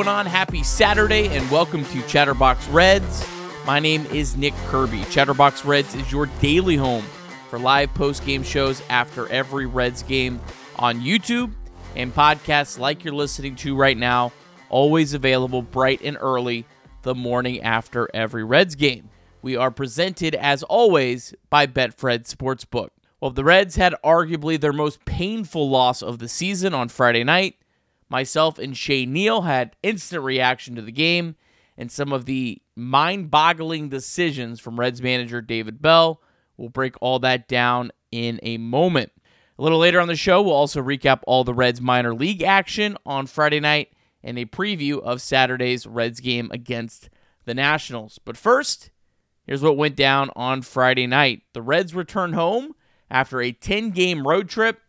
going on? Happy Saturday and welcome to Chatterbox Reds. My name is Nick Kirby. Chatterbox Reds is your daily home for live post game shows after every Reds game on YouTube and podcasts like you're listening to right now, always available bright and early the morning after every Reds game. We are presented, as always, by Betfred Sportsbook. Well, the Reds had arguably their most painful loss of the season on Friday night. Myself and Shea Neal had instant reaction to the game and some of the mind boggling decisions from Reds manager David Bell. We'll break all that down in a moment. A little later on the show, we'll also recap all the Reds minor league action on Friday night and a preview of Saturday's Reds game against the Nationals. But first, here's what went down on Friday night. The Reds returned home after a 10 game road trip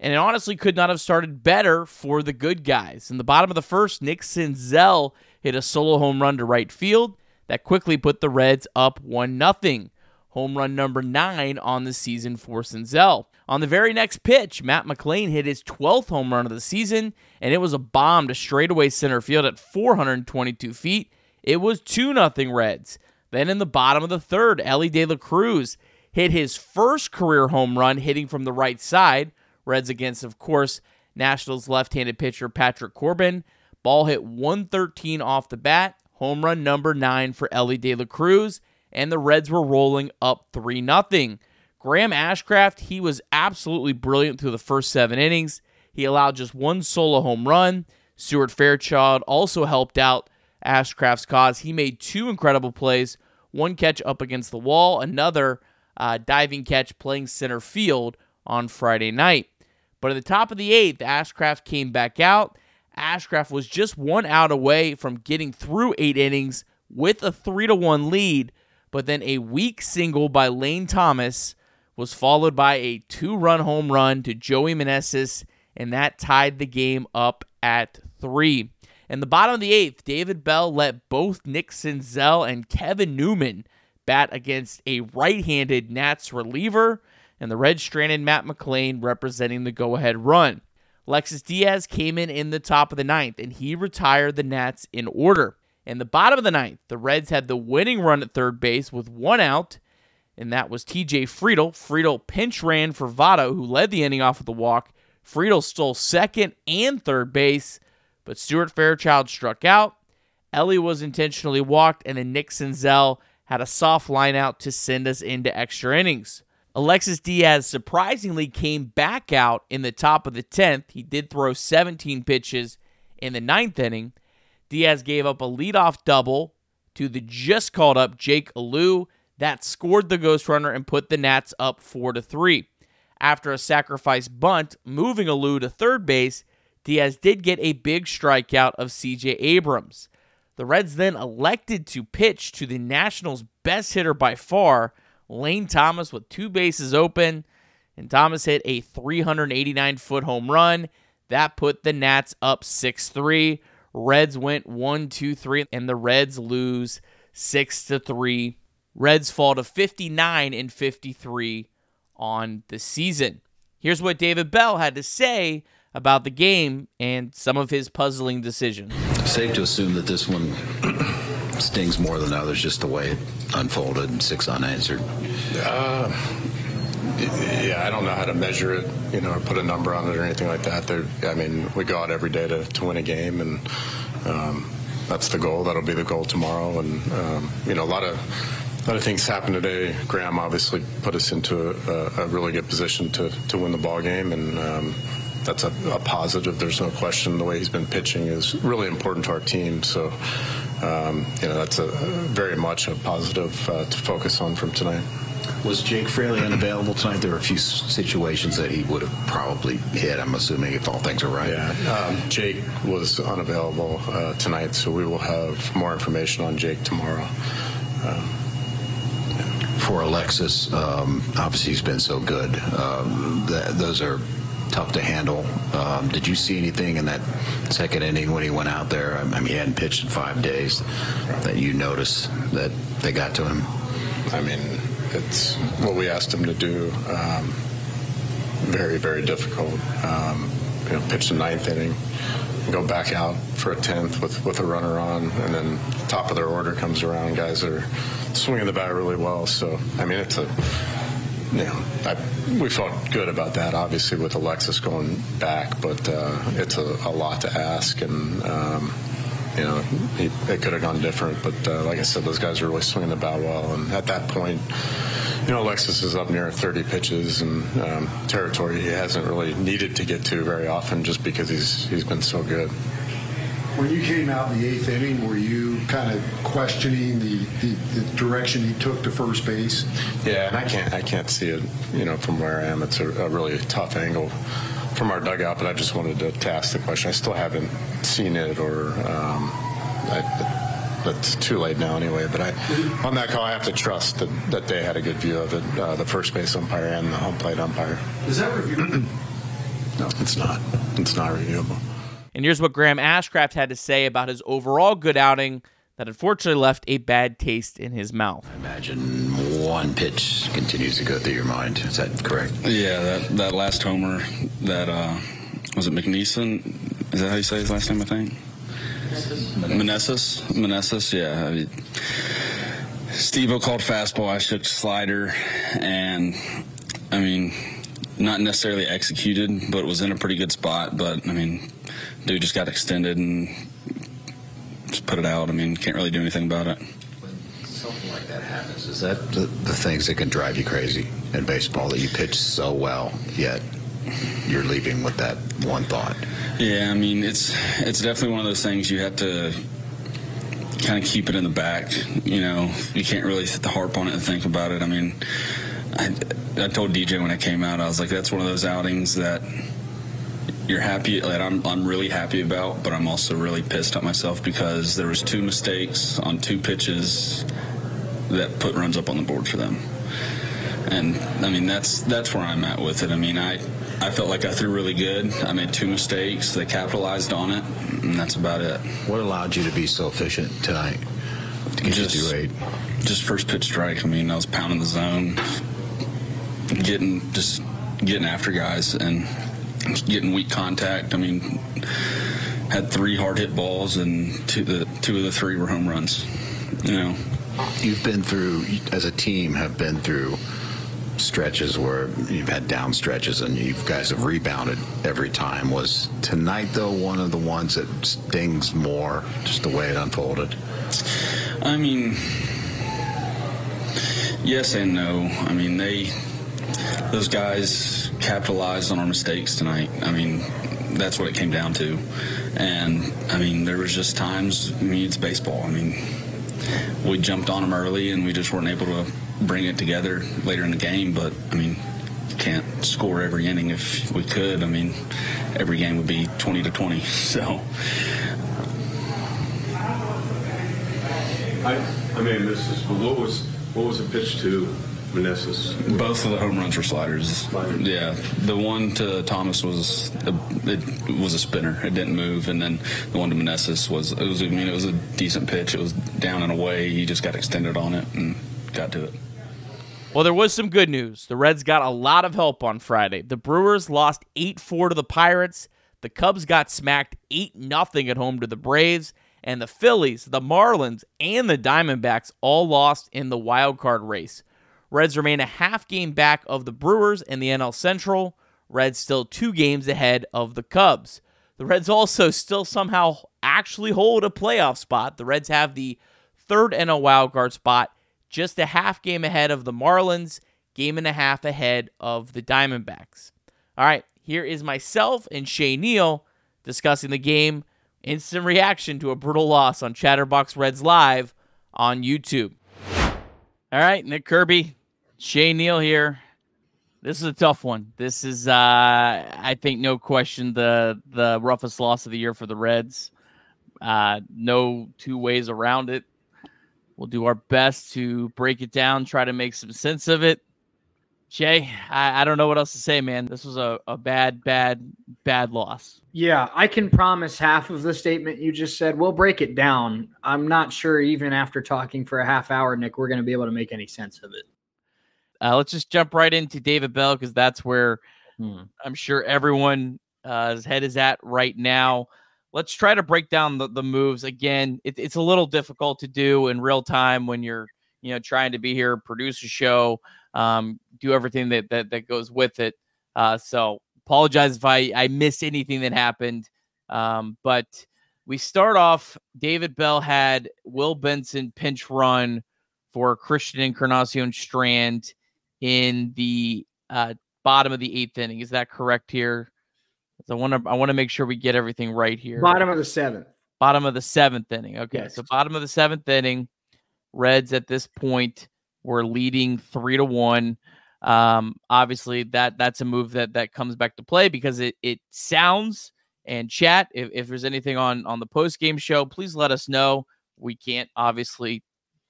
and it honestly could not have started better for the good guys. In the bottom of the first, Nick Senzel hit a solo home run to right field that quickly put the Reds up 1 0. Home run number 9 on the season for Senzel. On the very next pitch, Matt McLain hit his 12th home run of the season, and it was a bomb to straightaway center field at 422 feet. It was 2 0 Reds. Then in the bottom of the third, Elly De La Cruz hit his first career home run hitting from the right side Reds against, of course, Nationals left handed pitcher Patrick Corbin. Ball hit 113 off the bat, home run number nine for Elly De La Cruz, and the Reds were rolling up 3 0. Graham Ashcraft, he was absolutely brilliant through the first seven innings. He allowed just one solo home run. Stuart Fairchild also helped out Ashcraft's cause. He made two incredible plays one catch up against the wall, another uh, diving catch playing center field on Friday night. But at the top of the eighth, Ashcraft came back out. Ashcraft was just one out away from getting through eight innings with a three to one lead, but then a weak single by Lane Thomas was followed by a two-run home run to Joey Meneses, and that tied the game up at three. In the bottom of the eighth, David Bell let both Nick Senzel and Kevin Newman bat against a right-handed Nats reliever and the Reds stranded Matt McLain representing the go ahead run. Alexis Diaz came in in the top of the ninth, and he retired the Nats in order. In the bottom of the ninth, the Reds had the winning run at third base with one out, and that was TJ Friedl. Friedl pinch ran for Votto, who led the inning off with a walk. Friedl stole second and third base, but Stuart Fairchild struck out. Ellie was intentionally walked, and then Nick Senzel had a soft line out to send us into extra innings. Alexis Diaz surprisingly came back out in the top of the 10th. He did throw 17 pitches in the ninth inning. Diaz gave up a leadoff double to the just called up Jake Alu. That scored the ghost runner and put the Nats up 4 to 3. After a sacrifice bunt, moving Alu to third base, Diaz did get a big strikeout of CJ Abrams. The Reds then elected to pitch to the Nationals' best hitter by far, Lane Thomas with two bases open, and Thomas hit a 389 foot home run. That put the Nats up 6 3. Reds went 1 2 3, and the Reds lose 6 to 3. Reds fall to 59 and 53 on the season. Here's what David Bell had to say about the game and some of his puzzling decisions. Safe to assume that this one stings more than others, just the way it unfolded and six unanswered? Uh, yeah, I don't know how to measure it, you know, or put a number on it or anything like that. There, I mean, we go out every day to, to win a game, and um, that's the goal. That'll be the goal tomorrow. And um, you know, a lot of a lot of things happened today. Graham obviously put us into a, a really good position to, to win the ball game, and um, that's a, a, positive. There's no question. The way he's been pitching is really important to our team. So um, you know, that's a, very much a positive uh, to focus on from tonight. Was Jake Fraley unavailable tonight? There were a few situations that he would have probably hit. I'm assuming if all things are right. Yeah, um, Jake was unavailable uh, tonight, so we will have more information on Jake tomorrow. Uh, For Alexis, um, obviously he's been so good. Um, th- those are tough to handle. Um, did you see anything in that second inning when he went out there? I mean, he hadn't pitched in five days that you noticed that they got to him. I mean, it's what we asked him to do. Um, very, very difficult. Um, you know, pitched the ninth inning. go back out for a tenth with with a runner on, and then top of their order comes around. Guys are swinging the bat really well. So I mean, it's a you know, I, we felt good about that, obviously, with Alexis going back, but uh, it's a, a, lot to ask, and um, you know, he, it could have gone different. But uh, like I said, those guys are really swinging the bat well, and at that point, you know, Alexis is up near 30 pitches and um, territory he hasn't really needed to get to very often, just because he's he's been so good. When you came out in the eighth inning, were you kind of questioning the, the, the, direction he took to first base? Yeah, and I can't I can't see it, you know, from where I am. It's a, a really tough angle from our dugout, but I just wanted to, to, ask the question. I still haven't seen it, or um, I, it's too late now anyway. But I, on that call, I have to trust that, that they had a good view of it, uh, the first base umpire and the home plate umpire. Is that reviewable? no, it's not. It's not reviewable. And here's what Graham Ashcraft had to say about his overall good outing that unfortunately left a bad taste in his mouth. I imagine one pitch continues to go through your mind. Is that correct? Yeah, that, that last homer, that uh, was it McNeeson? Is that how you say his last name? I think. Meneses. Meneses. Yeah. I mean, Steve called fastball. I shook slider, and I mean, not necessarily executed, but was in a pretty good spot. But I mean, dude just got extended and just put it out. I mean, can't really do anything about it. Something like that happens. Is that the, the things that can drive you crazy in baseball that you pitch so well, yet you're leaving with that one thought? Yeah, I mean, it's it's definitely one of those things you have to kind of keep it in the back. You know, you can't really sit the harp on it and think about it. I mean, I, I told DJ when I came out, I was like, that's one of those outings that you're happy that I'm I'm really happy about, but I'm also really pissed at myself because there was two mistakes on two pitches that put runs up on the board for them. And I mean that's that's where I'm at with it. I mean I I felt like I threw really good. I made two mistakes. They capitalized on it, and that's about it. What allowed you to be so efficient tonight? To get just, you eight? Just first pitch strike. I mean, I was pounding the zone, getting just getting after guys, and getting weak contact. I mean, had three hard hit balls, and two, the, two of the three were home runs. You know, you've been through as a team have been through stretches where you've had down stretches and you guys have rebounded every time. Was tonight though one of the ones that stings more, just the way it unfolded? I mean, yes and no. I mean they those guys capitalized on our mistakes tonight. I mean, that's what it came down to. And I mean, there was just times. I mean, it's baseball. I mean, we jumped on them early, and we just weren't able to bring it together later in the game. But I mean, can't score every inning if we could. I mean, every game would be 20 to 20. So. I, I mean, this is what was what was the pitch to Meneses? Both of the home runs were sliders. sliders. Yeah, the one to Thomas was a, it was a spinner. It didn't move, and then the one to Meneses was it was I mean it was a decent pitch. It was down and away. He just got extended on it and got to it. Well, there was some good news. The Reds got a lot of help on Friday. The Brewers lost 8 4 to the Pirates. The Cubs got smacked 8 0 at home to the Braves. And the Phillies, the Marlins, and the Diamondbacks all lost in the wild card race. Reds remain a half game back of the Brewers in the NL Central. Reds still two games ahead of the Cubs. The Reds also still somehow actually hold a playoff spot. The Reds have the third NL wildcard spot, just a half game ahead of the Marlins, game and a half ahead of the Diamondbacks. All right, here is myself and Shea Neal discussing the game. Instant reaction to a brutal loss on Chatterbox Reds Live on YouTube. All right, Nick Kirby, Shea Neal here. This is a tough one. This is, uh, I think, no question the the roughest loss of the year for the Reds. Uh, no two ways around it. We'll do our best to break it down, try to make some sense of it. Jay, I, I don't know what else to say, man. This was a, a bad, bad, bad loss. Yeah, I can promise half of the statement you just said. We'll break it down. I'm not sure, even after talking for a half hour, Nick, we're going to be able to make any sense of it. Uh, let's just jump right into David Bell because that's where hmm. I'm sure everyone's uh, head is at right now. let's try to break down the, the moves again. It, it's a little difficult to do in real time when you're you know trying to be here, produce a show, um, do everything that that, that goes with it. Uh, so apologize if I I missed anything that happened. Um, but we start off. David Bell had Will Benson pinch run for Christian Encarnacion Strand in the uh, bottom of the eighth inning. Is that correct here? I want to I want to make sure we get everything right here. Bottom of the seventh. Bottom of the seventh inning. Okay, Yes. so bottom of the seventh inning, Reds at this point were leading three to one. Um, obviously that that's a move that that comes back to play because it it sounds and chat. If, if there's anything on on the post game show, please let us know. We can't obviously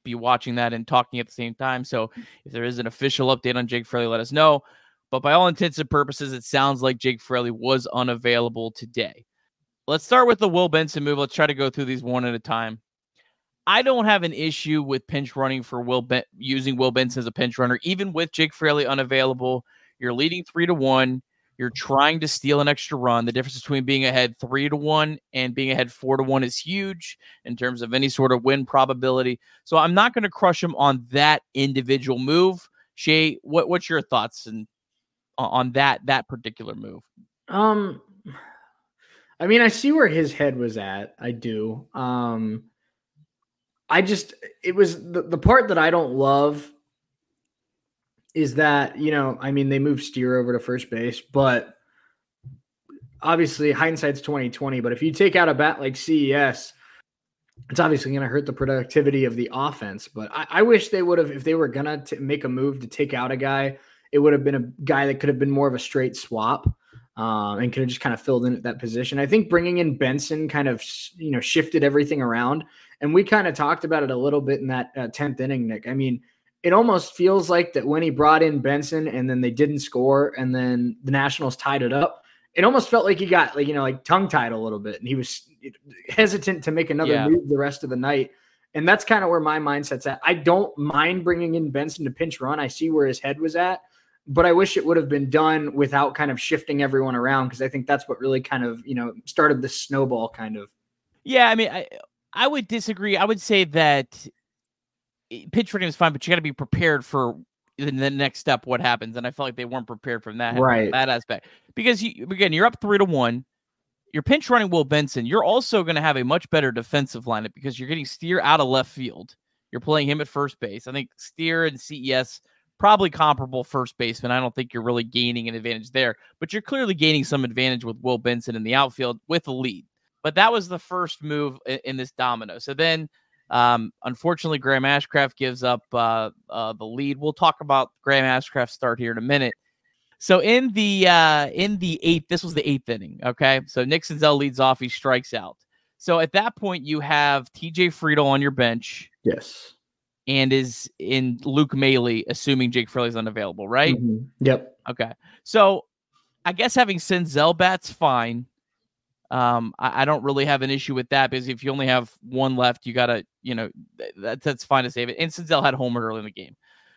be watching that and talking at the same time. So if there is an official update on Jake Fraley, let us know. But by all intents and purposes, it sounds like Jake Fraley was unavailable today. Let's start with the Will Benson move. Let's try to go through these one at a time. I don't have an issue with pinch running for Will ben- using Will Benson as a pinch runner, even with Jake Fraley unavailable. You're leading three to one. You're trying to steal an extra run. The difference between being ahead three to one and being ahead four to one is huge in terms of any sort of win probability. So I'm not going to crush him on that individual move. Shea, what what's your thoughts and on that that particular move? Um, I mean, I see where his head was at. I do. Um, I just it was the, the part that I don't love is that you know I mean they moved Steer over to first base, but obviously hindsight's twenty twenty. But if you take out a bat like CES, it's obviously going to hurt the productivity of the offense. But I, I wish they would have if they were gonna make a move to take out a guy, it would have been a guy that could have been more of a straight swap um, and could have just kind of filled in at that position. I think bringing in Benson kind of you know shifted everything around, and we kind of talked about it a little bit in that uh, tenth inning, Nick. I mean, it almost feels like that when he brought in Benson and then they didn't score, and then the Nationals tied it up. It almost felt like he got like you know like tongue tied a little bit, and he was hesitant to make another Yeah. move the rest of the night. And that's kind of where my mindset's at. I don't mind bringing in Benson to pinch run. I see where his head was at but I wish it would have been done without kind of shifting everyone around because I think that's what really kind of you know started the snowball kind of. Yeah, I mean, I I would disagree. I would say that pitch running is fine, but you got to be prepared for the, the next step. What happens? And I felt like they weren't prepared from that Right. that aspect because you again you're up three to one. You're pinch running Will Benson. You're also going to have a much better defensive lineup because you're getting Steer out of left field. You're playing him at first base. I think Steer and CES probably comparable first baseman. I don't think you're really gaining an advantage there, but you're clearly gaining some advantage with Will Benson in the outfield with a lead. But that was the first move in, in this domino. So then, um, unfortunately, Graham Ashcraft gives up uh, uh, the lead. We'll talk about Graham Ashcraft's start here in a minute. So in the uh, in the eighth, this was the eighth inning. Okay, so Nick Senzel leads off. He strikes out. So at that point, you have T.J. Friedl on your bench Yes. and is in Luke Maile, assuming Jake Fraley's unavailable, right? Mhm. Yep. Okay. So I guess having Senzel bats fine. Um, I, I don't really have an issue with that because if you only have one left, you gotta, you know, th- that's that's fine to save it. And Senzel had homer early in the game.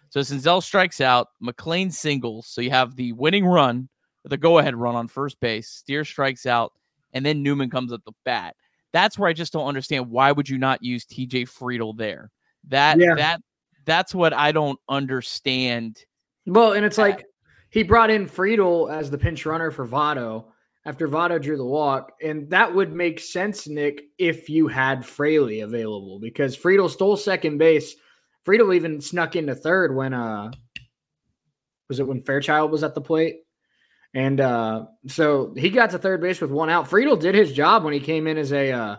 So Senzel strikes out, McLain singles. So you have the winning run, the go-ahead run on first base. Steer strikes out, and then Newman comes up the bat. That's where I just don't understand why would you not use TJ Friedl there? That Yeah. that that's what I don't understand. Well, and it's like he brought in Friedl as the pinch runner for Votto after Votto drew the walk, and that would make sense, Nick, if you had Fraley available because Friedl stole second base. Friedl even snuck into third when uh was it when Fairchild was at the plate? And uh so he got to third base with one out. Friedl did his job when he came in as a uh,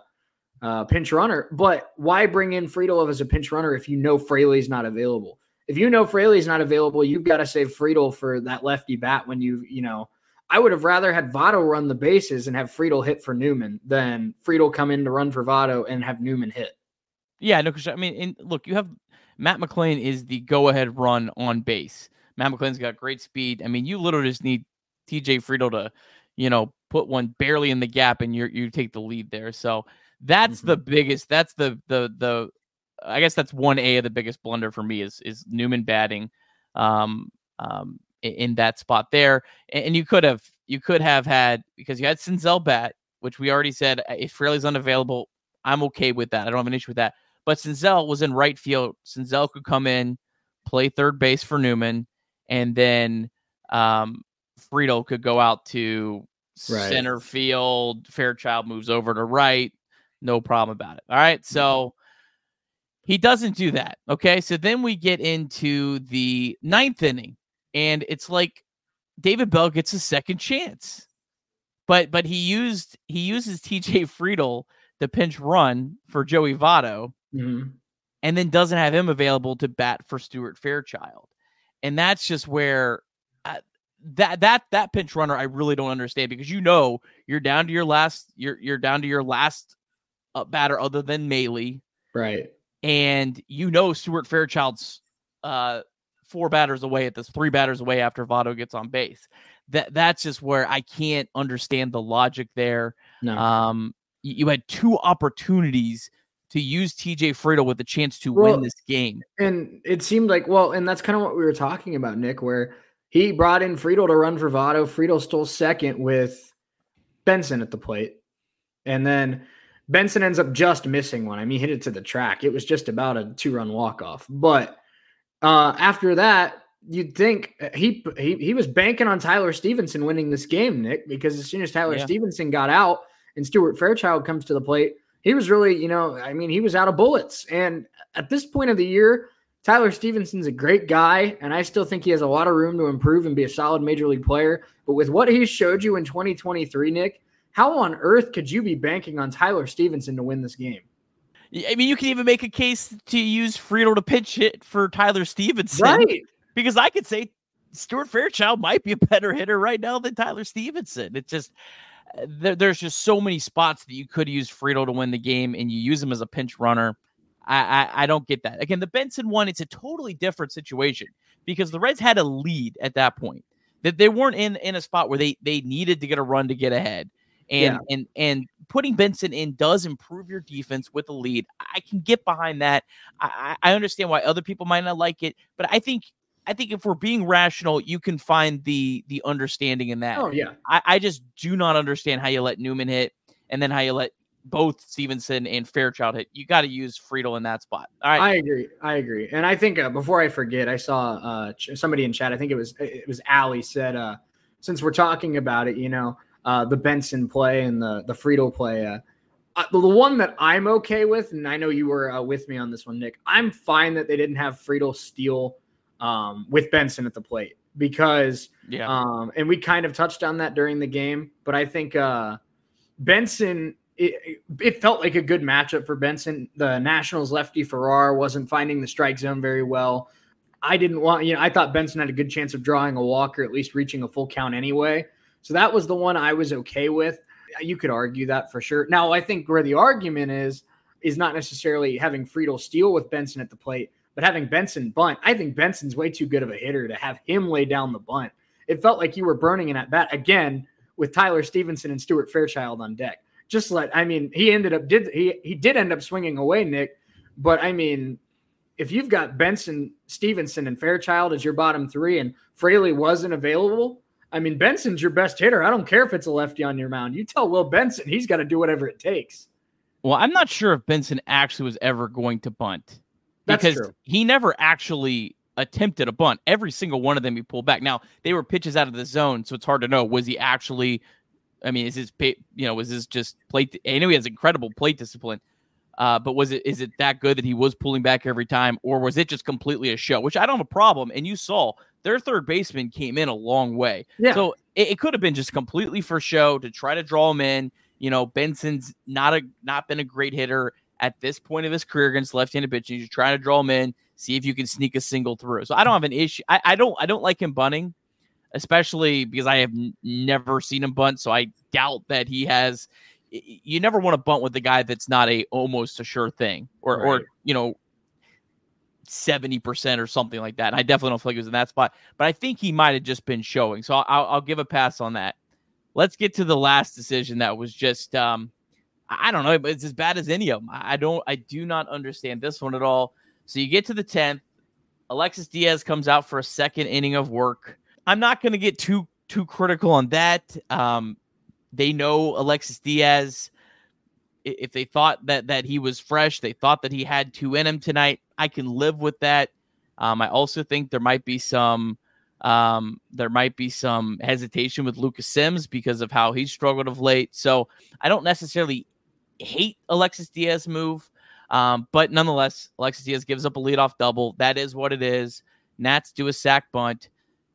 uh, pinch runner, but why bring in Friedl as a pinch runner if you know Fraley's not available? if you know Fraley's not available, you've got to save Friedl for that lefty bat when you, you know, I would have rather had Votto run the bases and have Friedl hit for Newman than Friedl come in to run for Votto and have Newman hit. Yeah, no, 'cause, I mean, and look, you have Matt McLain is the go-ahead run on base. Matt McLain's got great speed. I mean, you literally just need TJ Friedl to, you know, put one barely in the gap, and you you take the lead there. So that's the biggest. That's the the the. I guess that's one A of the biggest blunder for me is is Newman batting, um, um, in that spot there. And, you could have you could have had because you had Senzel bat, which we already said uh, if Fraley's unavailable, I'm okay with that. I don't have an issue with that. But Senzel was in right field. Senzel could come in, play third base for Newman, and then um, Friedl could go out to right. center field. Fairchild moves over to right. No problem about it. All right. So he doesn't do that. Okay. So then we get into the ninth inning, and it's like David Bell gets a second chance. But but he used he uses TJ Friedl the pinch run for Joey Votto, mm-hmm. and then doesn't have him available to bat for Stuart Fairchild. And that's just where uh, that that that pinch runner I really don't understand because you know you're down to your last you're you're down to your last uh, batter other than Maile, right? And you know Stuart Fairchild's uh, four batters away at this, three batters away after Votto gets on base. That that's just where I can't understand the logic there. No. Um, you, you had two opportunities to use TJ Friedl with a chance to well, win this game. And it seemed like, well, and that's kind of what we were talking about, Nick, where he brought in Friedl to run for Votto. Friedl stole second with Benson at the plate. And then Benson ends up just missing one. I mean, he hit it to the track. It was just about a two run walk off. But uh, after that, you'd think uh, he, he he was banking on Tyler Stephenson winning this game, Nick, because as soon as Tyler yeah. Stephenson got out and Stuart Fairchild comes to the plate, he was really, you know, I mean, he was out of bullets. And at this point of the year, Tyler Stephenson's a great guy, and I still think he has a lot of room to improve and be a solid major league player. But with what he showed you in 2023, Nick, how on earth could you be banking on Tyler Stephenson to win this game? I mean, you can even make a case to use Friedl to pitch it for Tyler Stephenson, Right. Because I could say Stuart Fairchild might be a better hitter right now than Tyler Stephenson. It's just uh, there, there's just so many spots that you could use Friedl to win the game, and you use him as a pinch runner. I, I, I don't get that. Again, the Benson one, it's a totally different situation because the Reds had a lead at that point. That they weren't in in a spot where they they needed to get a run to get ahead. And yeah. and and putting Benson in does improve your defense with a lead. I can get behind that. I, I understand why other people might not like it, but I think I think if we're being rational, you can find the the understanding in that. Oh yeah. I, I just do not understand how you let Newman hit and then how you let both Stephenson and Fairchild hit. You got to use Friedl in that spot. All right. I agree. I agree. And I think uh, before I forget, I saw uh, ch- somebody in chat. I think it was it was Ali said, uh, since we're talking about it, you know, uh, the Benson play and the the Friedl play. Uh, uh, the one that I'm okay with, and I know you were uh, with me on this one, Nick. I'm fine that they didn't have Friedl steal um, with Benson at the plate because, yeah. Um, and we kind of touched on that during the game, but I think uh, Benson it, it felt like a good matchup for Benson. The Nationals lefty Ferrer wasn't finding the strike zone very well. I didn't want, you know, I thought Benson had a good chance of drawing a walk or at least reaching a full count anyway. So that was the one I was okay with. You could argue that for sure. Now, I think where the argument is, is not necessarily having Friedl steal with Benson at the plate, but having Benson bunt. I think Benson's way too good of a hitter to have him lay down the bunt. It felt like you were burning an at bat again with Tyler Stephenson and Stuart Fairchild on deck just let I mean he ended up did he he did end up swinging away Nick, but I mean if you've got Benson, Stephenson, and Fairchild as your bottom three, and Fraley wasn't available, I mean Benson's your best hitter. I don't care if it's a lefty on your mound. You tell Will Benson he's got to do whatever it takes. Well, I'm not sure if Benson actually was ever going to bunt because he never actually attempted a bunt. Every single one of them he pulled back. Now they were pitches out of the zone, so it's hard to know was he actually I mean, is his you know was this just plate? I know he has incredible plate discipline, uh, but was it is it that good that he was pulling back every time, or was it just completely a show? Which I don't have a problem. And you saw their third baseman came in a long way, yeah. so it, it could have been just completely for show to try to draw him in. You know, Benson's not a not been a great hitter at this point of his career against left-handed pitching. You're trying to draw him in, see if you can sneak a single through. So I don't have an issue. I, I don't I don't like him bunting especially because I have n- never seen him bunt. So I doubt that he has. You never want to bunt with the guy that's not a almost a sure thing, or right. or you know, seventy percent or something like that. And I definitely don't feel like he was in that spot, but I think he might have just been showing. So I'll, I'll give a pass on that. Let's get to the last decision that was just. um I don't know, it's as bad as any of them. I don't, I do not understand this one at all. So you get to the 10th. Alexis Diaz comes out for a second inning of work. I'm not going to get too too critical on that. Um, they know Alexis Diaz. If they thought that that he was fresh, they thought that he had two in him tonight. I can live with that. Um, I also think there might be some um, there might be some hesitation with Lucas Sims because of how he struggled of late. So I don't necessarily hate Alexis Diaz move, um, but nonetheless, Alexis Diaz gives up a leadoff double. That is what it is. Nats do a sac bunt.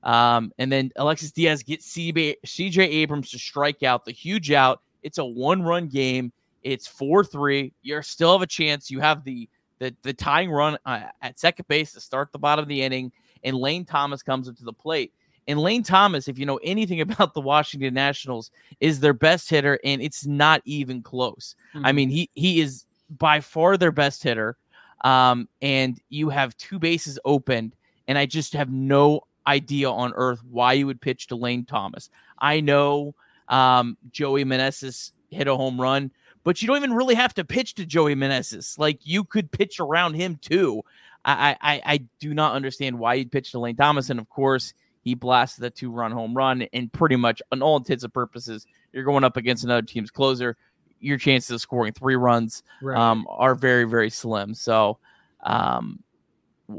Um, and then Alexis Diaz gets CJ Abrams to strike out the huge out. It's a one run game. It's 4 3. You still have a chance. You have the the, the tying run uh, at second base to start the bottom of the inning and Lane Thomas comes up to the plate. And Lane Thomas, if you know anything about the Washington Nationals, is their best hitter, and it's not even close. Mm-hmm. I mean, he he is by far their best hitter. Um, and you have two bases opened, and I just have no idea on earth why you would pitch to Lane Thomas. I know um, Joey Meneses hit a home run, but you don't even really have to pitch to Joey Meneses. Like you could pitch around him too. I, I, I do not understand why you'd pitch to Lane Thomas. And of course, he blasted a two run home run. And pretty much, on all intents and purposes, you're going up against another team's closer. Your chances of scoring three runs right. um, are very, very slim. So, um,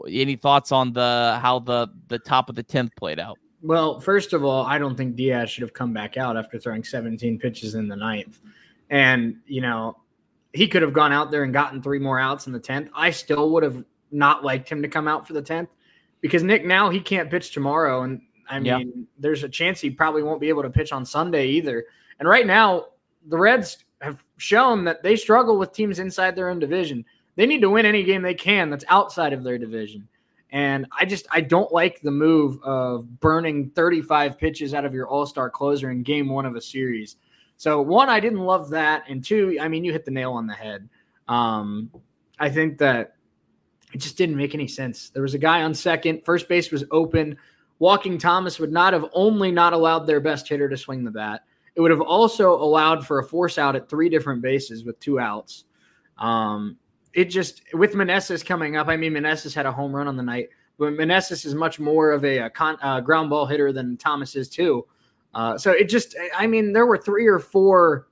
any thoughts on the how the the top of the tenth played out? Well, first of all, I don't think Diaz should have come back out after throwing 17 pitches in the ninth. And, you know, he could have gone out there and gotten three more outs in the 10th. I still would have not liked him to come out for the 10th because Nick now he can't pitch tomorrow and I mean yeah. there's a chance he probably won't be able to pitch on Sunday either. And right now the Reds have shown that they struggle with teams inside their own division. They need to win any game they can that's outside of their division. And I just I don't like the move of burning 35 pitches out of your all-star closer in game 1 of a series. So one, I didn't love that, and two, I mean, you hit the nail on the head. Um, I think that it just didn't make any sense. There was a guy on second, first base was open. Walking Thomas would not have only not allowed their best hitter to swing the bat, it would have also allowed for a force out at three different bases with two outs. Um, it just with Meneses coming up. I mean, Meneses had a home run on the night, but Meneses is much more of a, a con, uh, ground ball hitter than Thomas is too. Uh, so it just, I mean, there were three or four,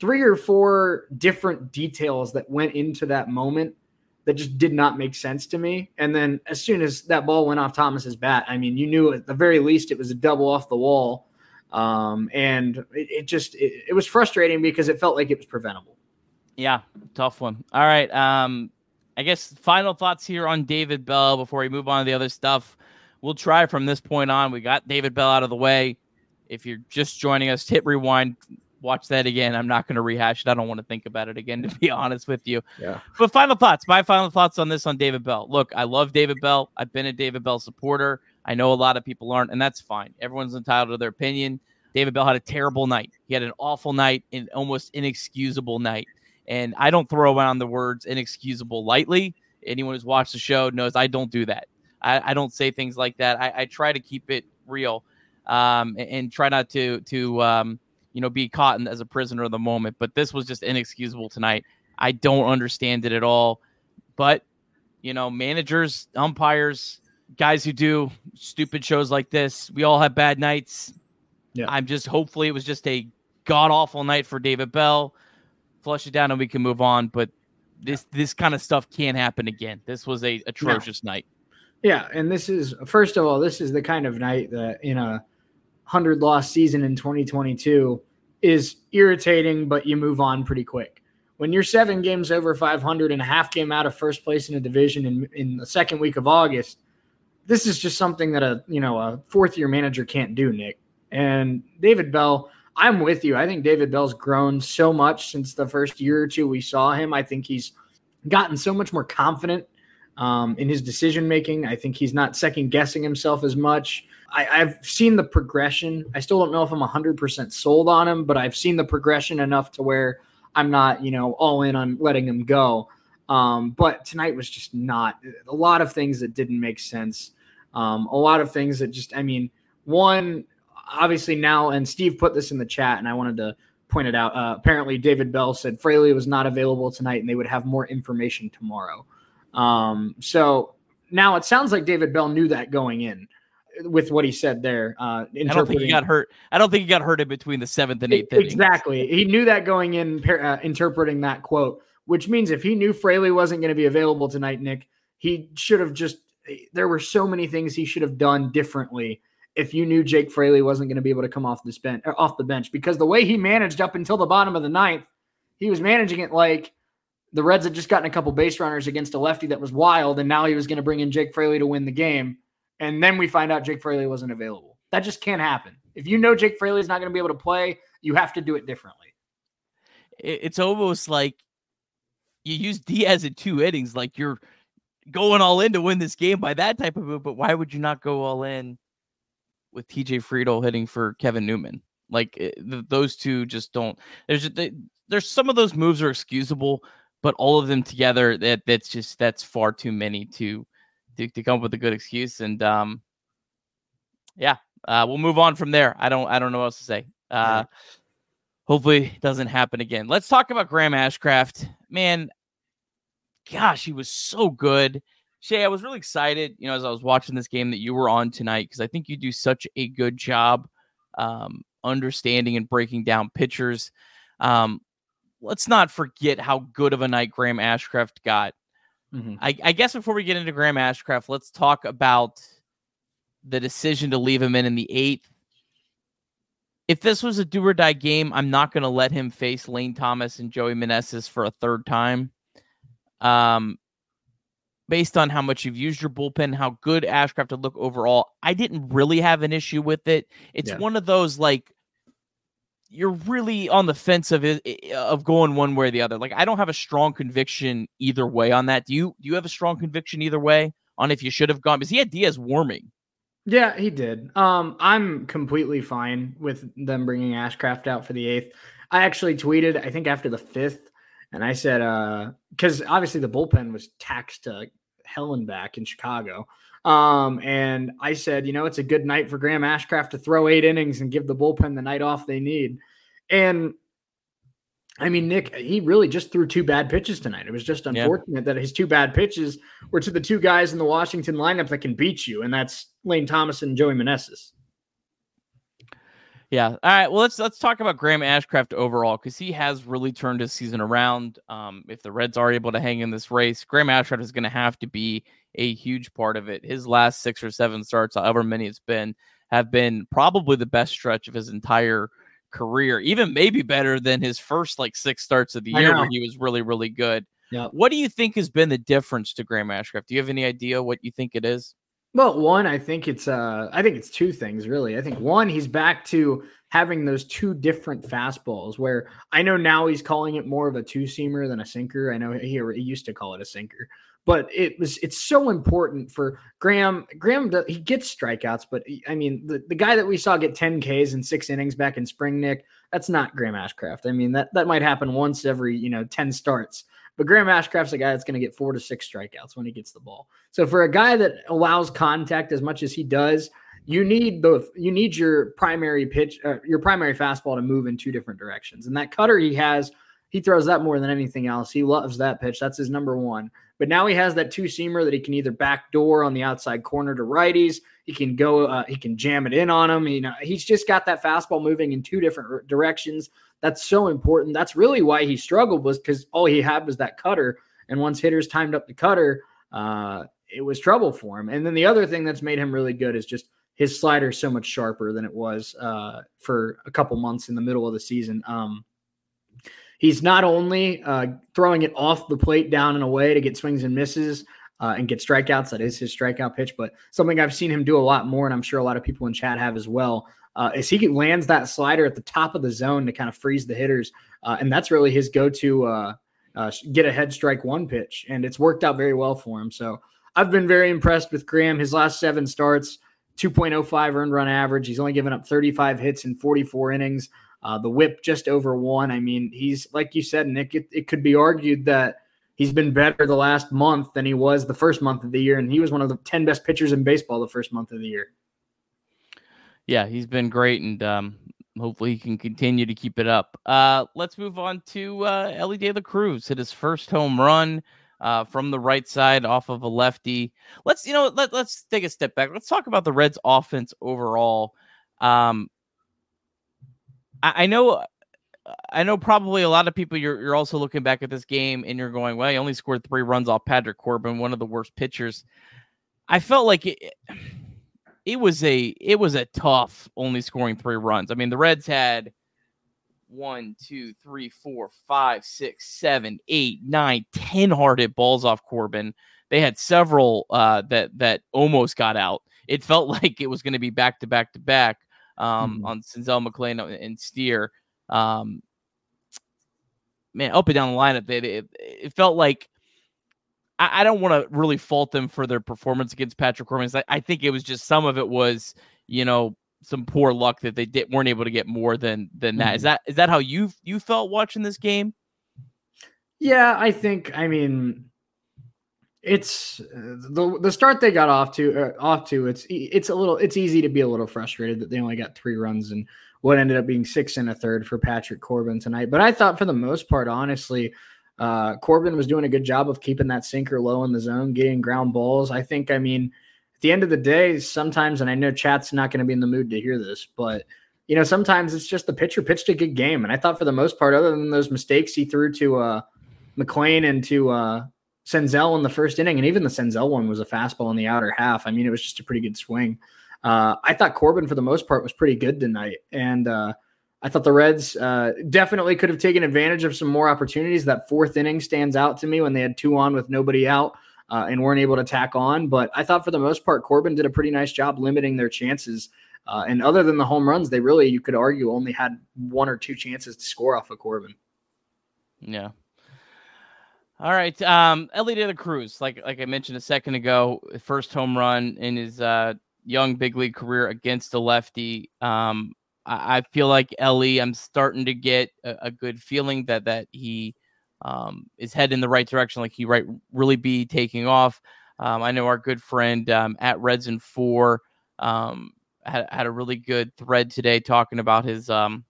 three or four different details that went into that moment that just did not make sense to me. And then as soon as that ball went off Thomas's bat, I mean, you knew at the very least it was a double off the wall. Um, and it, it just it, it, was frustrating because it felt like it was preventable. Yeah, tough one. All right. Um, I guess final thoughts here on David Bell before we move on to the other stuff. We'll try from this point on. We got David Bell out of the way. If you're just joining us, hit rewind, watch that again. I'm not going to rehash it. I don't want to think about it again, to be honest with you. Yeah. But final thoughts. My final thoughts on this on David Bell. Look, I love David Bell. I've been a David Bell supporter. I know a lot of people aren't, and that's fine. Everyone's entitled to their opinion. David Bell had a terrible night. He had an awful night, an almost inexcusable night. And I don't throw around the words inexcusable lightly. Anyone who's watched the show knows I don't do that. I, I don't say things like that. I, I try to keep it real um, and, and, try not to to um, you know, be caught in, as a prisoner of the moment. But this was just inexcusable tonight. I don't understand it at all. But, you know, managers, umpires, guys who do stupid shows like this, we all have bad nights. Yeah. I'm just hopefully it was just a god awful night for David Bell. Flush it down and we can move on. But this this kind of stuff can't happen again. This was a atrocious no. night. Yeah, and this is first of all, this is the kind of night that in a 100 loss season in 2022 is irritating, but you move on pretty quick. When you're seven games over 500 and a half game out of first place in a division in, in the second week of August, this is just something that a you know a fourth year manager can't do, Nick. And David Bell, I'm with you. I think David Bell's grown so much since the first year or two we saw him. I think he's gotten so much more confident um, in his decision making. I think he's not second guessing himself as much. I, have seen the progression. I still don't know if I'm 100% sold on him, but I've seen the progression enough to where I'm not, you know, all in on letting him go. Um, but tonight was just not a lot of things that didn't make sense. Um, a lot of things that just, I mean, one, obviously now, and Steve put this in the chat, and I wanted to point it out. Uh, apparently, David Bell said Fraley was not available tonight, and they would have more information tomorrow. Um, so now it sounds like David Bell knew that going in with what he said there. Uh, I don't think he got hurt. I don't think he got hurt in between the seventh and eighth. Exactly. He knew that going in, uh, interpreting that quote, which means if he knew Fraley wasn't going to be available tonight, Nick, he should have just. There were so many things he should have done differently if you knew Jake Fraley wasn't going to be able to come off the bench, off the bench, because the way he managed up until the bottom of the ninth, he was managing it like the Reds had just gotten a couple base runners against a lefty that was wild, and now he was going to bring in Jake Fraley to win the game. And then we find out Jake Fraley wasn't available. That just can't happen. If you know Jake Fraley is not going to be able to play, you have to do it differently. It's almost like you use Diaz in two innings, like you're going all in to win this game by that type of move. But why would you not go all in with TJ Friedl hitting for Kevin Newman? Like eh, those two just don't. There's there's some of those moves are excusable, but all of them together, that that's just that's far too many to to, to come up with a good excuse. And um, yeah, uh, we'll move on from there. I don't I don't know what else to say. Uh, hopefully it doesn't happen again. Let's talk about Graham Ashcraft. Man, gosh, he was so good. Shea, I was really excited, you know, as I was watching this game that you were on tonight because I think you do such a good job um, understanding and breaking down pitchers. Um, let's not forget how good of a night Graham Ashcraft got Mm-hmm. I, I, guess before we get into Graham Ashcraft, let's talk about the decision to leave him in in the eighth. If this was a do or die game, I'm not going to let him face Lane Thomas and Joey Meneses for a third time. Um, based on how much you've used your bullpen, how good Ashcraft to look overall, I didn't really have an issue with it. It's yeah. one of those like you're really on the fence of it of going one way or the other. Like I don't have a strong conviction either way on that. Do you? Do you have a strong conviction either way on if you should have gone? Because he had Diaz warming. Yeah, he did. Um, I'm completely fine with them bringing Ashcraft out for the eighth. I actually tweeted, I think after the fifth, and I said, because uh, obviously the bullpen was taxed to hell and back in Chicago. Um, and I said, you know, it's a good night for Graham Ashcraft to throw eight innings and give the bullpen the night off they need. And I mean, Nick, he really just threw two bad pitches tonight. It was just unfortunate yeah. that his two bad pitches were to the two guys in the Washington lineup that can beat you, and that's Lane Thomas and Joey Meneses. Yeah. All right. Well, let's let's talk about Graham Ashcraft overall because he has really turned his season around. Um, if the Reds are able to hang in this race, Graham Ashcraft is going to have to be a huge part of it. His last six or seven starts, however many it's been, have been probably the best stretch of his entire career, even maybe better than his first like six starts of the year where he was really, really good. Yeah. What do you think has been the difference to Graham Ashcraft? Do you have any idea what you think it is? Well, one, I think it's uh I think it's two things really. I think one, he's back to having those two different fastballs where I know now he's calling it more of a two seamer than a sinker. I know he, he used to call it a sinker but it was it's so important for Graham. Graham he gets strikeouts, but I mean the, the guy that we saw get 10 Ks in six innings back in spring, Nick, that's not Graham Ashcraft. I mean that that might happen once every you know 10 starts. But Graham Ashcraft's a guy that's going to get four to six strikeouts when he gets the ball. So for a guy that allows contact as much as he does, you need both. You need your primary pitch, uh, your primary fastball to move in two different directions. And that cutter he has, he throws that more than anything else. He loves that pitch. That's his number one. But now he has that two seamer that he can either backdoor on the outside corner to righties. He can go, uh, he can jam it in on him. You know, he's just got that fastball moving in two different directions. That's so important. That's really why he struggled was because all he had was that cutter. And once hitters timed up the cutter, uh, it was trouble for him. And then the other thing that's made him really good is just his slider so much sharper than it was uh, for a couple months in the middle of the season. Um, he's not only uh, throwing it off the plate down and away to get swings and misses uh, and get strikeouts. That is his strikeout pitch, but something I've seen him do a lot more, and I'm sure a lot of people in chat have as well. Uh, is he lands that slider at the top of the zone to kind of freeze the hitters, uh, and that's really his go-to uh, uh, get a head strike one pitch, and it's worked out very well for him. So I've been very impressed with Graham. His last seven starts, 2.05 earned run average. He's only given up 35 hits in 44 innings. Uh, the whip just over one. I mean, he's like you said, Nick. It, it could be argued that he's been better the last month than he was the first month of the year, and he was one of the ten best pitchers in baseball the first month of the year. Yeah, he's been great, and um, hopefully he can continue to keep it up. Uh, let's move on to uh, Elly De La Cruz hit his first home run. uh, from the right side off of a lefty. Let's you know let let's take a step back. Let's talk about the Reds' offense overall. Um, I, I know. I know probably a lot of people you're you're also looking back at this game and you're going, well, he only scored three runs off Patrick Corbin, one of the worst pitchers. I felt like it, it was a it was a tough only scoring three runs. I mean, the Reds had one, two, three, four, five, six, seven, eight, nine, ten hard hit balls off Corbin. They had several uh, that that almost got out. It felt like it was going to be back to back to back um, mm-hmm. on Senzel McLain and Steer. Um, man, up and down the lineup, it, it, it felt like I, I don't want to really fault them for their performance against Patrick Corbin. I, I think it was just some of it was, you know, some poor luck that they did weren't able to get more than than that. Mm-hmm. Is that is that how you you felt watching this game? Yeah, I think. I mean, it's the the start they got off to uh, off to. It's it's a little it's easy to be a little frustrated that they only got three runs and what ended up being six and a third for Patrick Corbin tonight. But I thought for the most part, honestly, uh, Corbin was doing a good job of keeping that sinker low in the zone, getting ground balls. I think. I mean at the end of the day, sometimes, and I know chat's not going to be in the mood to hear this, but you know, sometimes it's just the pitcher pitched a good game. And I thought for the most part, other than those mistakes he threw to uh, McLain and to uh, Senzel in the first inning, and even the Senzel one was a fastball in the outer half. I mean, it was just a pretty good swing. Uh, I thought Corbin, for the most part, was pretty good tonight. And uh, I thought the Reds uh, definitely could have taken advantage of some more opportunities. That fourth inning stands out to me when they had two on with nobody out uh, and weren't able to tack on. But I thought for the most part, Corbin did a pretty nice job limiting their chances. Uh, and other than the home runs, they really, you could argue, only had one or two chances to score off of Corbin. Yeah. All right. Um, Elly De La Cruz, like like I mentioned a second ago, first home run in his uh, young big league career against a lefty. Um, I, I feel like Elly, I'm starting to get a, a good feeling that that he um, is heading in the right direction, like he right really be taking off. Um, I know our good friend um, at Reds and Four um, had had a really good thread today talking about his. Um,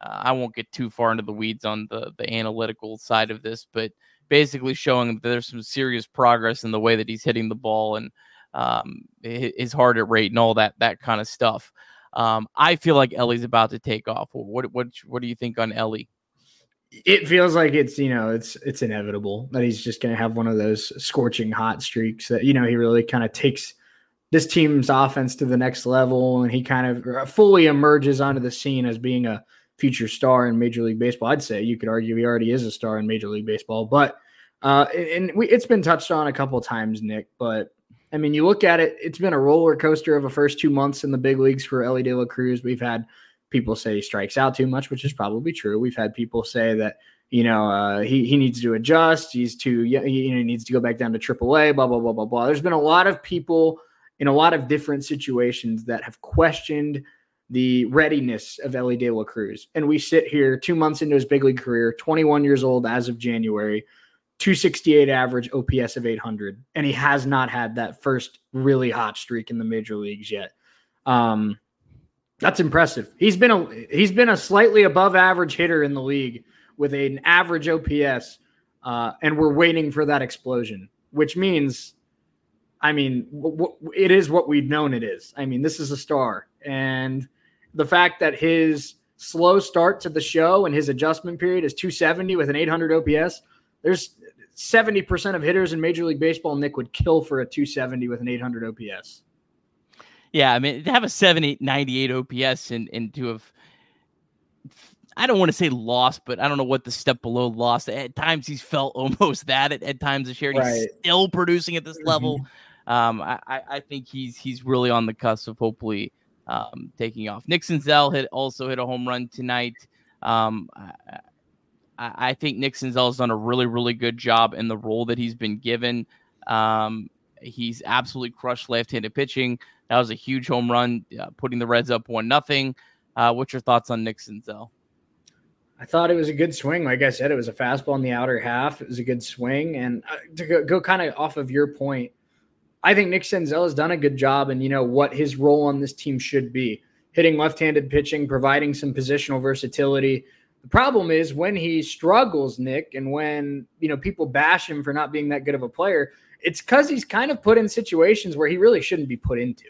uh, I won't get too far into the weeds on the the analytical side of this, but basically showing that there's some serious progress in the way that he's hitting the ball and um, his at rate and all that that kind of stuff. Um, I feel like Ellie's about to take off. What what what do you think on Ellie? it feels like it's you know it's it's inevitable that he's just going to have one of those scorching hot streaks that you know he really kind of takes this team's offense to the next level and he kind of uh, fully emerges onto the scene as being a future star in Major League Baseball. I'd say you could argue he already is a star in Major League Baseball, but uh, and we, it's been touched on a couple times, Nick. But I mean, you look at it; it's been a roller coaster of a first two months in the big leagues for Elly De La Cruz. We've had People say he strikes out too much, which is probably true. We've had people say that you know uh, he he needs to adjust. He's too you know, he needs to go back down to AAA. Blah blah blah blah blah. There's been a lot of people in a lot of different situations that have questioned the readiness of Elly De La Cruz. And we sit here two months into his big league career, 21 years old as of January, 268 average, OPS of 800, and he has not had that first really hot streak in the major leagues yet. Um, that's impressive. He's been a he's been a slightly above average hitter in the league with an average OPS, uh, and we're waiting for that explosion, which means, I mean, w- w- it is what we've known it is. I mean, this is a star, and the fact that his slow start to the show and his adjustment period is 270 with an 800 OPS. There's 70% of hitters in Major League Baseball, Nick, would kill for a 270 with an 800 OPS. Yeah, I mean to have a 7898 OPS and and to have I don't want to say lost, but I don't know what the step below lost. At times he's felt almost that. At, at times this year right. he's still producing at this mm-hmm. level. Um, I, I think he's he's really on the cusp of hopefully um, taking off. Nick Senzel hit also hit a home run tonight. Um, I, I think Nick Senzel's done a really really good job in the role that he's been given. Um, he's absolutely crushed left-handed pitching. That was a huge home run, uh, putting the Reds up one nothing. Uh, what's your thoughts on Nick Senzel? I thought it was a good swing. Like I said, it was a fastball in the outer half. It was a good swing. And uh, to go, go kind of off of your point, I think Nick Senzel has done a good job and you know what his role on this team should be. Hitting left-handed pitching, providing some positional versatility, The problem is when he struggles, Nick, and when you know people bash him for not being that good of a player, it's because he's kind of put in situations where he really shouldn't be put into.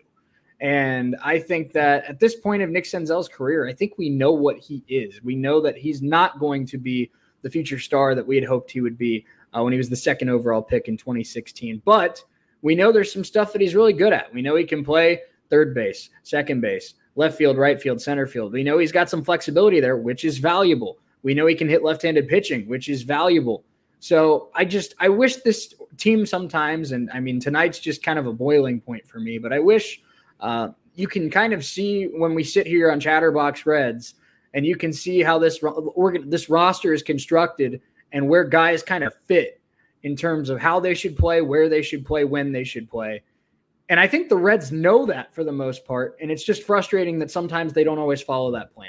And I think that at this point of Nick Senzel's career, I think we know what he is. We know that he's not going to be the future star that we had hoped he would be uh, when he was the second overall pick in 2016. But we know there's some stuff that he's really good at. We know he can play third base, second base, left field, right field, center field. We know he's got some flexibility there, which is valuable. We know he can hit left handed pitching, which is valuable. So I just I wish this team sometimes, and I mean tonight's just kind of a boiling point for me. But I wish uh, you can kind of see when we sit here on Chatterbox Reds, and you can see how this this roster is constructed and where guys kind of fit in terms of how they should play, where they should play, when they should play. And I think the Reds know that for the most part, and it's just frustrating that sometimes they don't always follow that plan.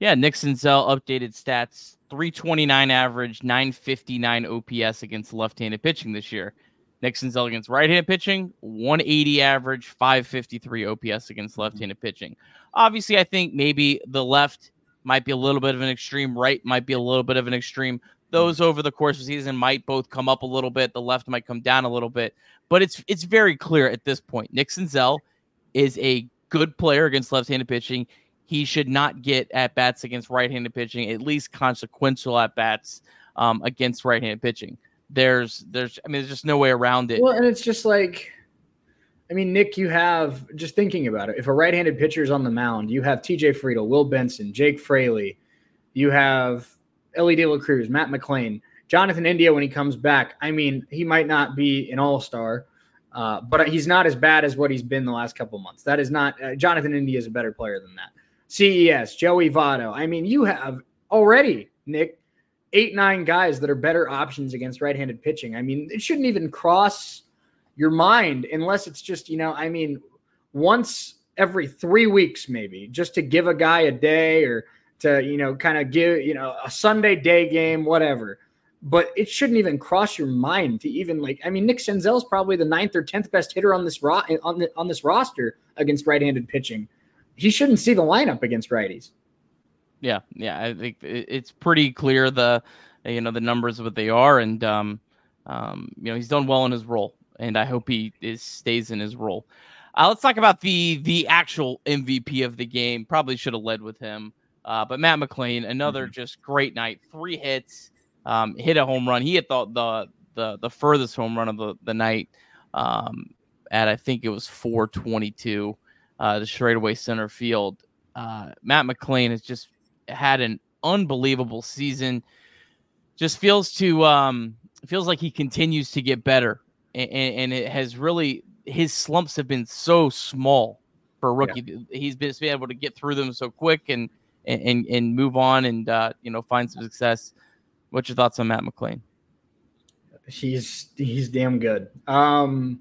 Yeah, Nick Senzel updated stats 329 average, 959 OPS against left handed pitching this year. Nick Senzel against right handed pitching, 180 average, 553 OPS against left handed pitching. Obviously, I think maybe the left might be a little bit of an extreme, right might be a little bit of an extreme. Those over the course of the season might both come up a little bit. The left might come down a little bit, but it's it's very clear at this point. Nick Senzel is a good player against left-handed pitching he should not get at bats against right-handed pitching, at least consequential at bats um, against right-handed pitching. There's, there's, I mean, there's just no way around it. Well, and it's just like, I mean, Nick, you have just thinking about it. If a right-handed pitcher is on the mound, you have T.J. Friedl, Will Benson, Jake Fraley, you have Elly De La Cruz, Matt McLain, Jonathan India when he comes back. I mean, he might not be an all-star. Uh, but he's not as bad as what he's been the last couple months. That is not uh, Jonathan India is a better player than that. CES, Joey Votto. I mean, you have already, Nick, eight, nine guys that are better options against right handed pitching. I mean, it shouldn't even cross your mind unless it's just, you know, I mean, once every three weeks, maybe just to give a guy a day or to, you know, kind of give, you know, a Sunday day game, whatever. But it shouldn't even cross your mind to even like. I mean, Nick Senzel's probably the ninth or tenth best hitter on this ro- on the, on this roster against right-handed pitching he shouldn't see the lineup against righties. Yeah, yeah, I think it's pretty clear the you know the numbers what they are, and um, um, you know he's done well in his role, and I hope he is stays in his role. Uh, let's talk about the the actual MVP of the game. Probably should have led with him, uh, but Matt McLain, another mm-hmm. just great night. Three hits, um, hit a home run. He hit the the the, the furthest home run of the the night um, at I think it was 422 uh, the straightaway center field. Uh, Matt McLain has just had an unbelievable season. Just feels to um, feels like he continues to get better, and, and it has really his slumps have been so small for a rookie. Yeah. He's been, been able to get through them so quick and and and move on and uh, you know find some success. What's your thoughts on Matt McLain? He's he's damn good. Um,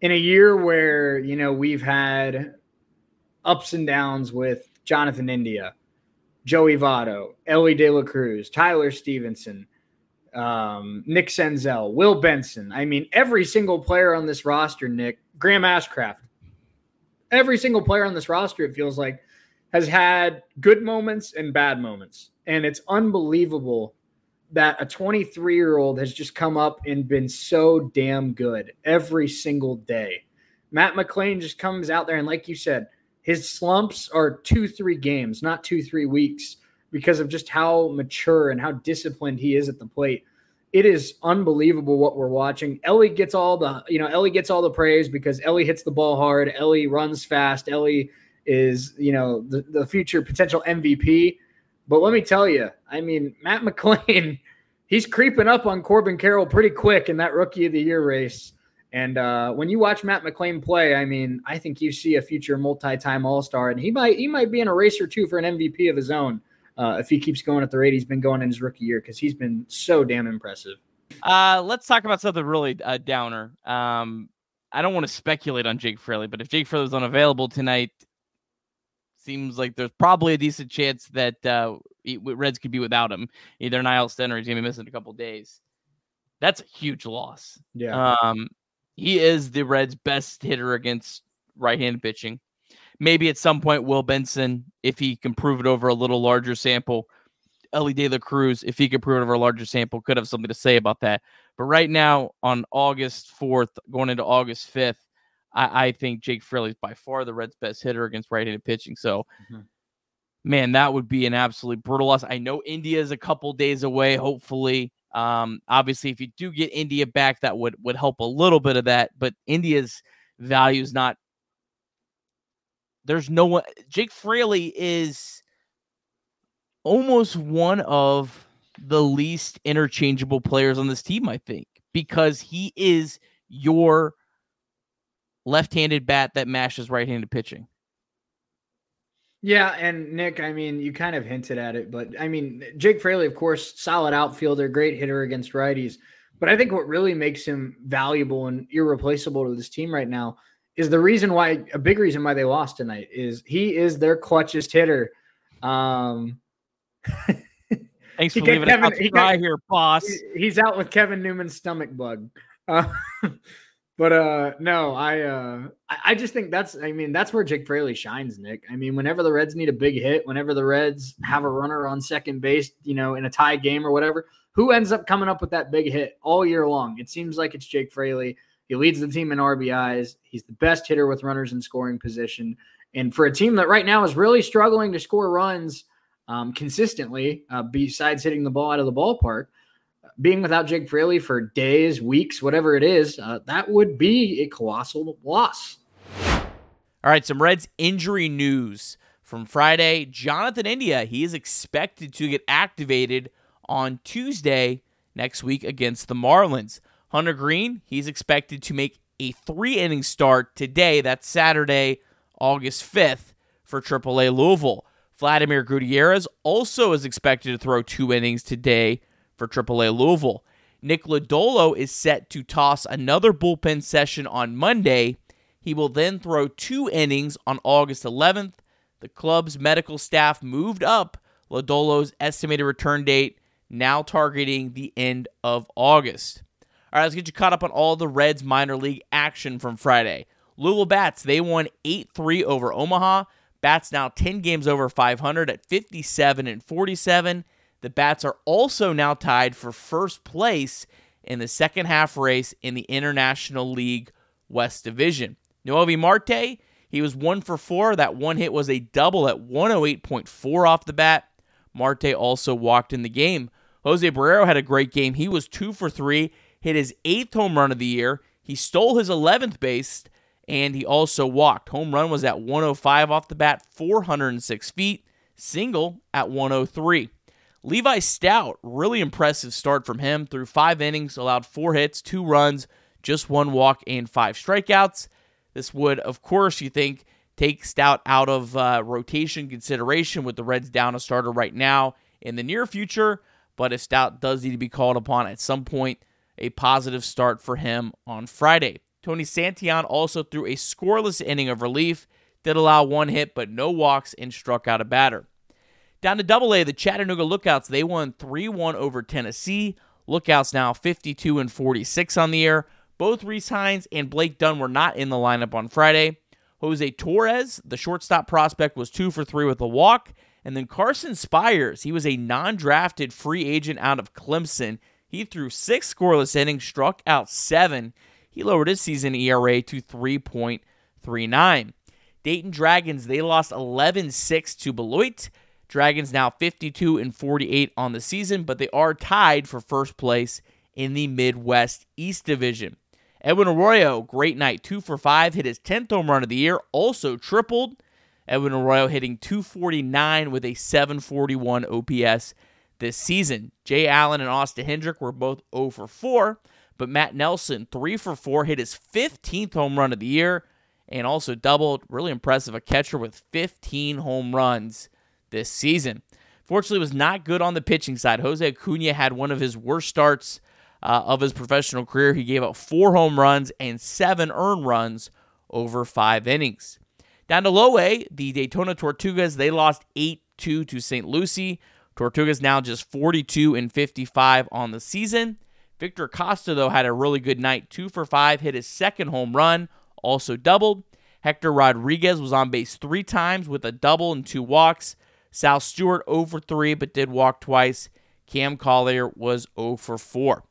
in a year where you know we've had ups and downs with Jonathan India, Joey Votto, Elly De La Cruz, Tyler Stephenson, um, Nick Senzel, Will Benson. I mean, every single player on this roster, Nick, Graham Ashcraft, every single player on this roster, it feels like, has had good moments and bad moments. And it's unbelievable that a 23 year old has just come up and been so damn good every single day. Matt McLain just comes out there and, like you said, his slumps are two, three games, not two, three weeks, because of just how mature and how disciplined he is at the plate. It is unbelievable what we're watching. Ellie gets all the, you know, Ellie gets all the praise because Ellie hits the ball hard. Ellie runs fast. Elly is, you know, the, the future potential MVP. But let me tell you, I mean, Matt McLain, he's creeping up on Corbin Carroll pretty quick in that rookie of the year race. And uh, when you watch Matt McLain play, I mean, I think you see a future multi-time All-Star, and he might he might be in a race or two for an MVP of his own uh, if he keeps going at the rate he's been going in his rookie year because he's been so damn impressive. Uh, let's talk about something really uh, downer. Um, I don't want to speculate on Jake Fraley, but if Jake Fraley is unavailable tonight, seems like there's probably a decent chance that uh, Reds could be without him. Either an IL stint or he's gonna be missing a couple days. That's a huge loss. Yeah. Um, he is the Reds' best hitter against right-handed pitching. Maybe at some point, Will Benson, if he can prove it over a little larger sample, Elly De La Cruz, if he could prove it over a larger sample, could have something to say about that. But right now, on August 4th, going into August 5th, I, I think Jake Fraley is by far the Reds' best hitter against right-handed pitching. So, mm-hmm. man, that would be an absolutely brutal loss. I know India is a couple days away. Hopefully, um, obviously, if you do get India back, that would would help a little bit of that. But India's value is not. There's no one. Jake Fraley is almost one of the least interchangeable players on this team, I think, because he is your left-handed bat that mashes right-handed pitching. Yeah, and Nick, I mean, you kind of hinted at it, but I mean, Jake Fraley, of course, solid outfielder, great hitter against righties. But I think what really makes him valuable and irreplaceable to this team right now is the reason why a big reason why they lost tonight is he is their clutchest hitter. Um, Thanks for leaving Kevin, out here, boss. He's out with Kevin Newman's stomach bug. Uh, but uh no, I uh I just think that's I mean that's where Jake Fraley shines, Nick. I mean, whenever the Reds need a big hit, whenever the Reds have a runner on second base, you know, in a tie game or whatever, who ends up coming up with that big hit all year long? It seems like it's Jake Fraley. He leads the team in RBIs. He's the best hitter with runners in scoring position. And for a team that right now is really struggling to score runs um, consistently, uh, besides hitting the ball out of the ballpark, being without Jake Fraley for days, weeks, whatever it is, uh, that would be a colossal loss. All right, some Reds injury news from Friday. Jonathan India, he is expected to get activated on Tuesday next week against the Marlins. Hunter Greene, he's expected to make a three inning start today. That's Saturday, August 5th for AAA Louisville. Vladimir Gutierrez also is expected to throw two innings today for AAA Louisville. Nick Lodolo is set to toss another bullpen session on Monday. He will then throw two innings on August 11th. The club's medical staff moved up Lodolo's estimated return date, now targeting the end of August. All right, let's get you caught up on all the Reds minor league action from Friday. Louisville Bats, they won 8 3 over Omaha. Bats now 10 games over 500 at 57 and 47. The Bats are also now tied for first place in the second half race in the International League West Division. Noelvi Marte, he was one for four. That one hit was a double at 108.4 off the bat. Marte also walked in the game. Jose Barrero had a great game. He was two for three, hit his eighth home run of the year. He stole his 11th base, and he also walked. Home run was at 105 off the bat, 406 feet. Single at 103. Levi Stout, really impressive start from him through five innings, allowed four hits, two runs, just one walk, and five strikeouts. This would, of course, you think, take Stout out of uh, rotation consideration with the Reds down a starter right now in the near future. But if Stout does need to be called upon at some point, a positive start for him on Friday. Tony Santillan also threw a scoreless inning of relief, did allow one hit but no walks and struck out a batter. Down to double A, the Chattanooga Lookouts, they won 3 1 over Tennessee. Lookouts now 52 and 46 on the air. Both Rece Hinds and Blake Dunn were not in the lineup on Friday. Jose Torres, the shortstop prospect, was 2 for 3 with a walk. And then Carson Spiers, he was a non drafted free agent out of Clemson. He threw six scoreless innings, struck out seven. He lowered his season ERA to 3.39. Dayton Dragons, they lost 11 6 to Beloit. Dragons now 52 and 48 on the season, but they are tied for first place in the Midwest East Division. Edwin Arroyo, great night, two for five, hit his 10th home run of the year, also tripled. Edwin Arroyo hitting 249 with a 741 OPS this season. Jay Allen and Austin Hendrick were both 0 for 4, but Matt Nelson, 3 for 4, hit his 15th home run of the year and also doubled. Really impressive. A catcher with 15 home runs this season. Fortunately, it was not good on the pitching side. Jose Acuna had one of his worst starts uh, of his professional career. He gave up four home runs and seven earned runs over five innings. Down to low A, the Daytona Tortugas, they lost 8 2 to St. Lucie. Tortugas now just 42 and 55 on the season. Victor Acosta, though, had a really good night. Two for five, hit his second home run, also doubled. Hector Rodriguez was on base three times with a double and two walks. Sal Stewart 0 for 3, but did walk twice. Cam Collier was 0 for 4.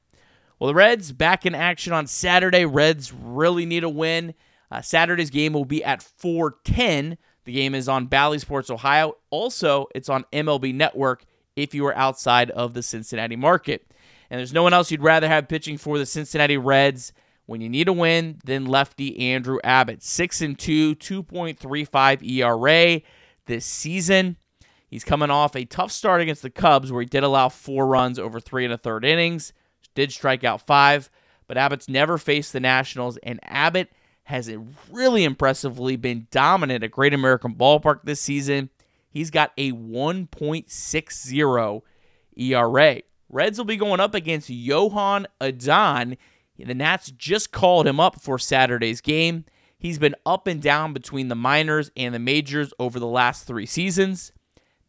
Well, the Reds back in action on Saturday. Reds really need a win. Uh, Saturday's game will be at 410. The game is on Bally Sports Ohio. Also, it's on MLB Network if you are outside of the Cincinnati market. And there's no one else you'd rather have pitching for the Cincinnati Reds when you need a win than lefty Andrew Abbott. 6 and 2, 2.35 ERA this season. He's coming off a tough start against the Cubs where he did allow four runs over three and a third innings, did strike out five, but Abbott's never faced the Nationals, and Abbott has really impressively been dominant at Great American Ballpark this season. He's got a 1.60 ERA. Reds will be going up against Joan Adon. The Nats just called him up for Saturday's game. He's been up and down between the minors and the majors over the last three seasons.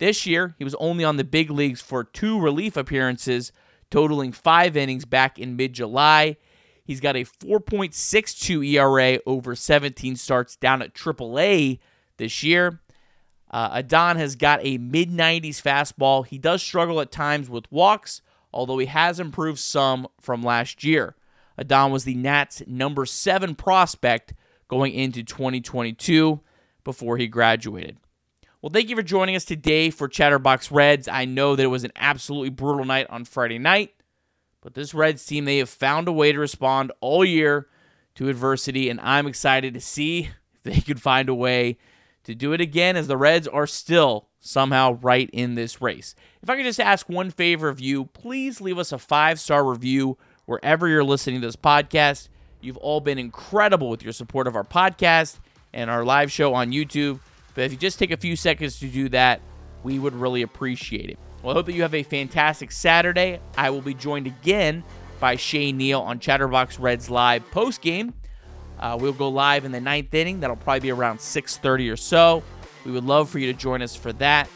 This year, he was only on the big leagues for two relief appearances, totaling five innings back in mid July. He's got a 4.62 ERA over 17 starts down at AAA this year. Uh, Adon has got a mid 90s fastball. He does struggle at times with walks, although he has improved some from last year. Adon was the Nats' number seven prospect going into 2022 before he graduated. Well, thank you for joining us today for Chatterbox Reds. I know that it was an absolutely brutal night on Friday night, but this Reds team, they have found a way to respond all year to adversity, and I'm excited to see if they could find a way to do it again as the Reds are still somehow right in this race. If I could just ask one favor of you, please leave us a five star review wherever you're listening to this podcast. You've all been incredible with your support of our podcast and our live show on YouTube. But if you just take a few seconds to do that, we would really appreciate it. Well, I hope that you have a fantastic Saturday. I will be joined again by Shea Neal on Chatterbox Reds Live post game. Uh, we'll go live in the ninth inning. That'll probably be around 6:30 or so. We would love for you to join us for that.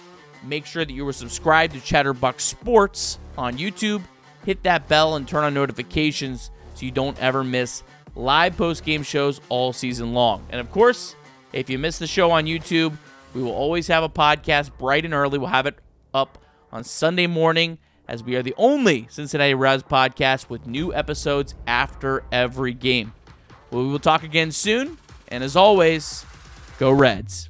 Make sure that you are subscribed to Chatterbox Sports on YouTube. Hit that bell and turn on notifications so you don't ever miss live post game shows all season long. And of course, if you miss the show on YouTube, we will always have a podcast bright and early. We'll have it up on Sunday morning as we are the only Cincinnati Reds podcast with new episodes after every game. We will talk again soon. And as always, go Reds.